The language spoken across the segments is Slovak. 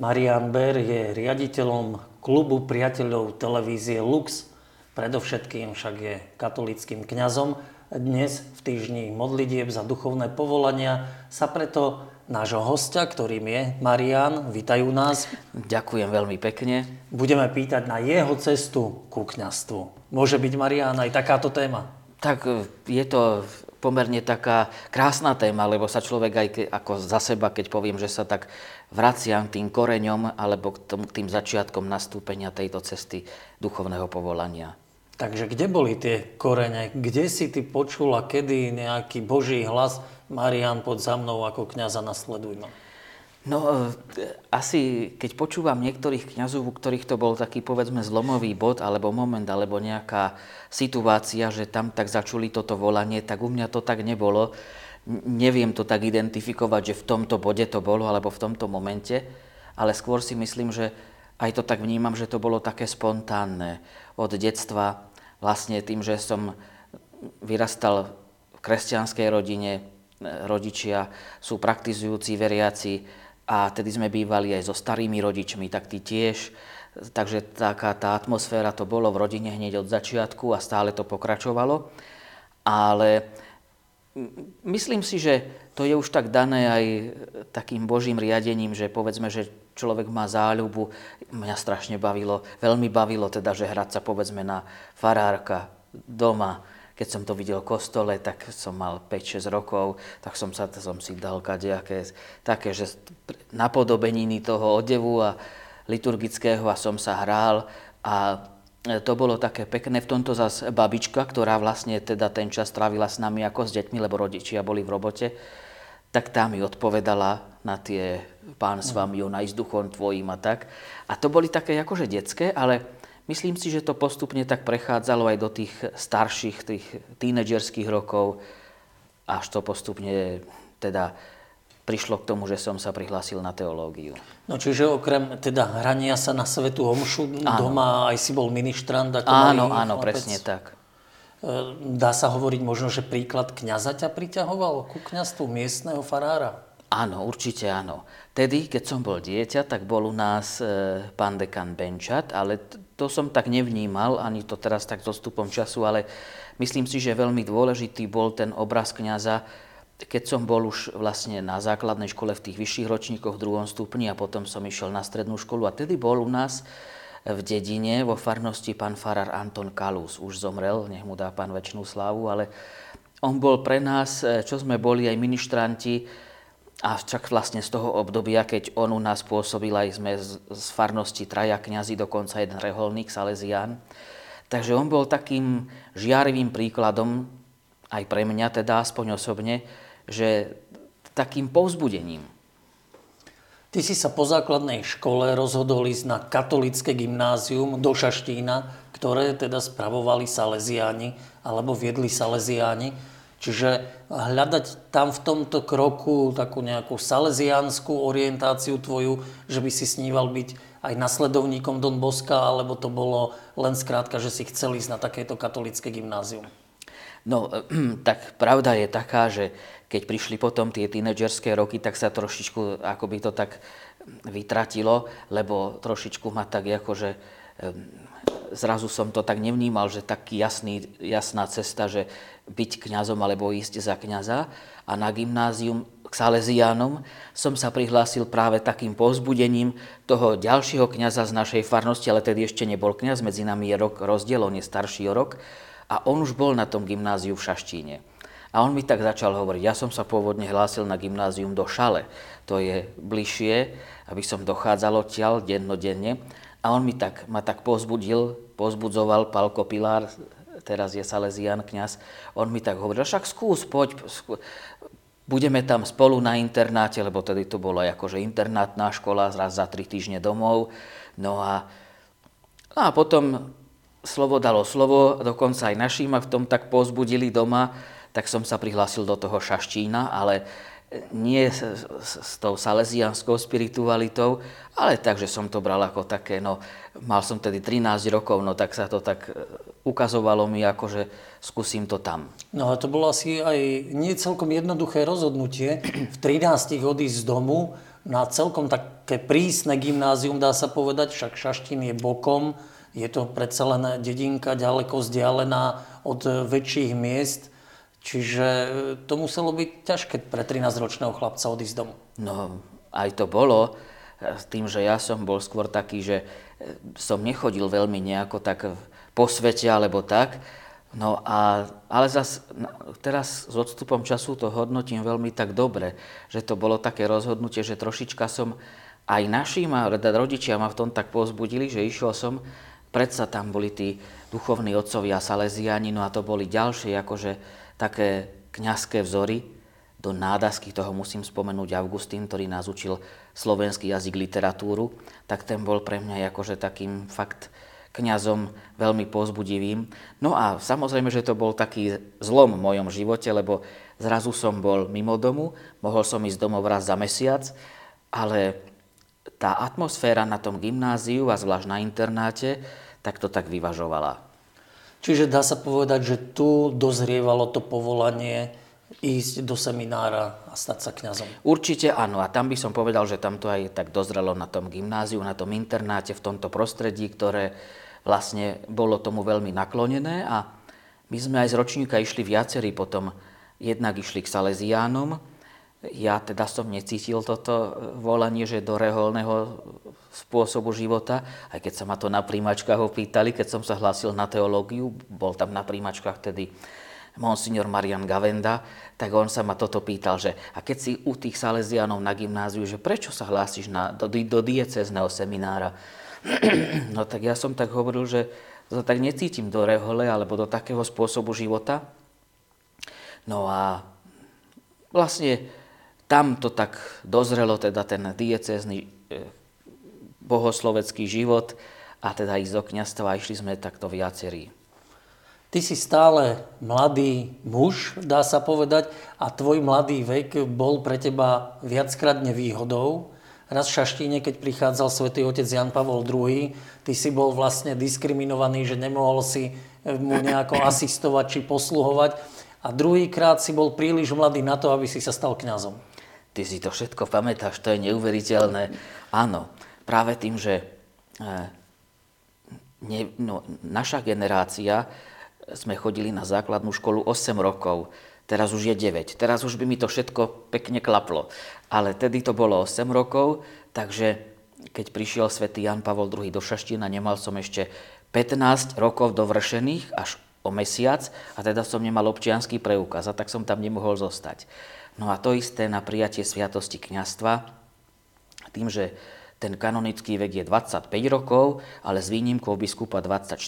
Marian Ber je riaditeľom klubu priateľov televízie Lux. Predovšetkým však je katolickým kňazom. Dnes v týždni modlitieb za duchovné povolania sa preto nášho hostia, ktorým je Marian, vítajú nás. Ďakujem veľmi pekne. Budeme pýtať na jeho cestu ku kňastvu. Môže byť Marian aj takáto téma? Tak e, je to pomerne taká krásna téma, lebo sa človek aj ke, ako za seba, keď poviem, že sa tak vraciam tým koreňom alebo k tým, začiatkom nastúpenia tejto cesty duchovného povolania. Takže kde boli tie korene? Kde si ty počula, kedy nejaký Boží hlas Marian, pod za mnou ako kniaza nasleduj ma? No, e, asi keď počúvam niektorých kňazov, u ktorých to bol taký, povedzme, zlomový bod, alebo moment, alebo nejaká situácia, že tam tak začuli toto volanie, tak u mňa to tak nebolo. Neviem to tak identifikovať, že v tomto bode to bolo, alebo v tomto momente, ale skôr si myslím, že aj to tak vnímam, že to bolo také spontánne. Od detstva, vlastne tým, že som vyrastal v kresťanskej rodine, e, rodičia sú praktizujúci veriaci, a tedy sme bývali aj so starými rodičmi, tak tí tiež. Takže taká tá atmosféra to bolo v rodine hneď od začiatku a stále to pokračovalo. Ale myslím si, že to je už tak dané aj takým božím riadením, že povedzme, že človek má záľubu. Mňa strašne bavilo, veľmi bavilo teda, že hrať sa povedzme na farárka doma, keď som to videl v kostole, tak som mal 5-6 rokov, tak som, sa, som si dal kadejaké také, že napodobeniny toho odevu a liturgického a som sa hral a to bolo také pekné. V tomto zase babička, ktorá vlastne teda ten čas trávila s nami ako s deťmi, lebo rodičia boli v robote, tak tá mi odpovedala na tie pán s vami, ona s duchom tvojim a tak. A to boli také akože detské, ale Myslím si, že to postupne tak prechádzalo aj do tých starších, tých tínedžerských rokov, až to postupne teda prišlo k tomu, že som sa prihlásil na teológiu. No čiže okrem teda hrania sa na svetu omšu áno. doma aj si bol ministrant ako Áno, áno, chlapec. presne tak. E, dá sa hovoriť možno, že príklad kňaza ťa priťahoval ku kňastvu miestneho farára? Áno, určite áno. Tedy, keď som bol dieťa, tak bol u nás e, pán dekan Benčat, ale to som tak nevnímal, ani to teraz tak so stupom času, ale myslím si, že veľmi dôležitý bol ten obraz kniaza, keď som bol už vlastne na základnej škole v tých vyšších ročníkoch v druhom stupni a potom som išiel na strednú školu a tedy bol u nás v dedine vo farnosti pán farár Anton Kalus. Už zomrel, nech mu dá pán väčšinu slávu, ale on bol pre nás, čo sme boli aj ministranti, a však vlastne z toho obdobia, keď on u nás pôsobil, aj sme z, z farnosti traja kňazi, dokonca jeden reholník, Salesián. Takže on bol takým žiarivým príkladom, aj pre mňa teda, aspoň osobne, že takým povzbudením. Ty si sa po základnej škole rozhodol ísť na katolické gymnázium do Šaštína, ktoré teda spravovali Salesiáni, alebo viedli Salesiáni. Čiže hľadať tam v tomto kroku takú nejakú salesianskú orientáciu tvoju, že by si sníval byť aj nasledovníkom Don Boska, alebo to bolo len skrátka, že si chcel ísť na takéto katolické gymnázium? No, tak pravda je taká, že keď prišli potom tie tínedžerské roky, tak sa trošičku, ako by to tak vytratilo, lebo trošičku ma tak akože zrazu som to tak nevnímal, že taký jasný, jasná cesta, že byť kňazom alebo ísť za kňaza. A na gymnázium k Salesiánom som sa prihlásil práve takým povzbudením toho ďalšieho kňaza z našej farnosti, ale tedy ešte nebol kňaz, medzi nami je rok rozdiel, on je starší o rok. A on už bol na tom gymnáziu v Šaštíne. A on mi tak začal hovoriť, ja som sa pôvodne hlásil na gymnázium do Šale, to je bližšie, aby som dochádzal odtiaľ dennodenne. A on mi tak, ma tak pozbudil, pozbudzoval Palko Pilár, teraz je Salesian kňaz, on mi tak hovoril, však skús, poď, skús. budeme tam spolu na internáte, lebo tedy to bola akože internátna škola, raz za tri týždne domov. No a, a potom slovo dalo slovo, dokonca aj našim ma v tom tak pozbudili doma, tak som sa prihlásil do toho Šaštína, ale nie s, s, s tou salesianskou spiritualitou, ale takže som to bral ako také, no mal som tedy 13 rokov, no tak sa to tak e, ukazovalo mi ako, že skúsim to tam. No a to bolo asi aj nie celkom jednoduché rozhodnutie v 13 odísť z domu, na celkom také prísne gymnázium, dá sa povedať, však Šaštín je bokom, je to predsa len dedinka ďaleko vzdialená od väčších miest, čiže to muselo byť ťažké pre 13-ročného chlapca odísť domov. No, aj to bolo, s tým, že ja som bol skôr taký, že som nechodil veľmi nejako tak po svete alebo tak, No a, ale zas, teraz s odstupom času to hodnotím veľmi tak dobre, že to bolo také rozhodnutie, že trošička som aj našim a rodičia ma v tom tak pozbudili, že išiel som, predsa tam boli tí duchovní otcovia Salesiani, no a to boli ďalšie akože také kňazské vzory, do nádasky toho musím spomenúť Augustín, ktorý nás učil slovenský jazyk, literatúru, tak ten bol pre mňa akože takým fakt kňazom veľmi pozbudivým. No a samozrejme, že to bol taký zlom v mojom živote, lebo zrazu som bol mimo domu, mohol som ísť domov raz za mesiac, ale tá atmosféra na tom gymnáziu a zvlášť na internáte, tak to tak vyvažovala. Čiže dá sa povedať, že tu dozrievalo to povolanie ísť do seminára a stať sa kňazom? Určite áno. A tam by som povedal, že tam to aj tak dozrelo na tom gymnáziu, na tom internáte, v tomto prostredí, ktoré vlastne bolo tomu veľmi naklonené a my sme aj z ročníka išli viacerí potom, jednak išli k Salesiánom, ja teda som necítil toto volanie, že do reholného spôsobu života, aj keď sa ma to na príjmačkách opýtali, keď som sa hlásil na teológiu, bol tam na príjmačkách tedy monsignor Marian Gavenda, tak on sa ma toto pýtal, že a keď si u tých Salesianov na gymnáziu, že prečo sa hlásiš na, do, do diecezného seminára? No tak ja som tak hovoril, že to tak necítim do rehole alebo do takého spôsobu života. No a vlastne tam to tak dozrelo, teda ten diecézny e, bohoslovecký život a teda ísť do kniastva a išli sme takto viacerí. Ty si stále mladý muž, dá sa povedať, a tvoj mladý vek bol pre teba viackrát nevýhodou raz v Šaštíne, keď prichádzal svätý otec Jan Pavol II, ty si bol vlastne diskriminovaný, že nemohol si eh, mu nejako asistovať či posluhovať. A druhýkrát si bol príliš mladý na to, aby si sa stal kňazom. Ty si to všetko pamätáš, to je neuveriteľné. Áno, práve tým, že e, ne, no, naša generácia, sme chodili na základnú školu 8 rokov, teraz už je 9. Teraz už by mi to všetko pekne klaplo. Ale tedy to bolo 8 rokov, takže keď prišiel svätý Jan Pavol II do Šaštína, nemal som ešte 15 rokov dovršených, až o mesiac, a teda som nemal občianský preukaz, a tak som tam nemohol zostať. No a to isté na prijatie sviatosti kňastva, tým, že ten kanonický vek je 25 rokov, ale s výnimkou biskupa 24,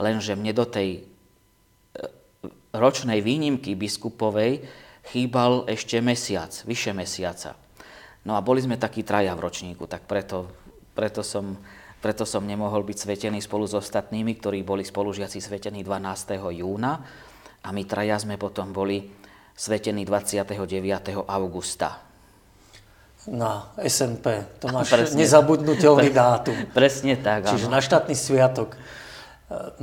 lenže mne do tej ročnej výnimky biskupovej chýbal ešte mesiac, vyše mesiaca. No a boli sme takí traja v ročníku, tak preto, preto, som, preto som nemohol byť svetený spolu s ostatnými, ktorí boli spolužiaci svetení 12. júna a my traja sme potom boli svetení 29. augusta. Na SNP, to máš Presne. nezabudnutelný dátum. Presne tak, Čiže áno. na štátny sviatok.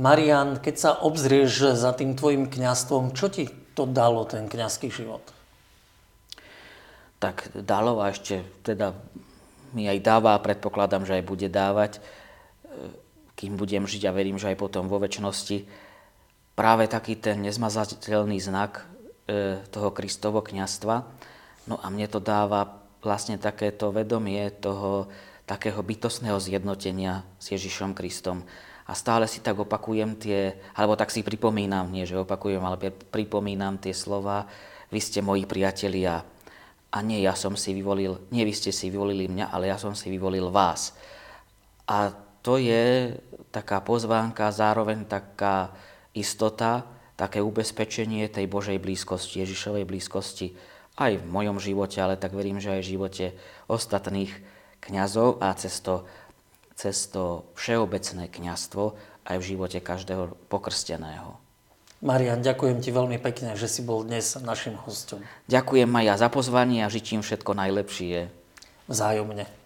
Marian, keď sa obzrieš za tým tvojim kňastvom, čo ti to dalo, ten kňazský život? Tak dalo a ešte teda mi aj dáva a predpokladám, že aj bude dávať, e, kým budem žiť a verím, že aj potom vo väčšnosti, práve taký ten nezmazateľný znak e, toho Kristovo kňastva. No a mne to dáva vlastne takéto vedomie toho takého bytostného zjednotenia s Ježišom Kristom. A stále si tak opakujem tie, alebo tak si pripomínam, nie že opakujem, ale pripomínam tie slova, vy ste moji priatelia a nie ja som si vyvolil, nie vy ste si vyvolili mňa, ale ja som si vyvolil vás. A to je taká pozvánka, zároveň taká istota, také ubezpečenie tej Božej blízkosti, Ježišovej blízkosti aj v mojom živote, ale tak verím, že aj v živote ostatných kňazov a cez to cez to všeobecné kňastvo aj v živote každého pokrsteného. Marian, ďakujem ti veľmi pekne, že si bol dnes našim hostom. Ďakujem aj ja za pozvanie a žičím všetko najlepšie. Vzájomne.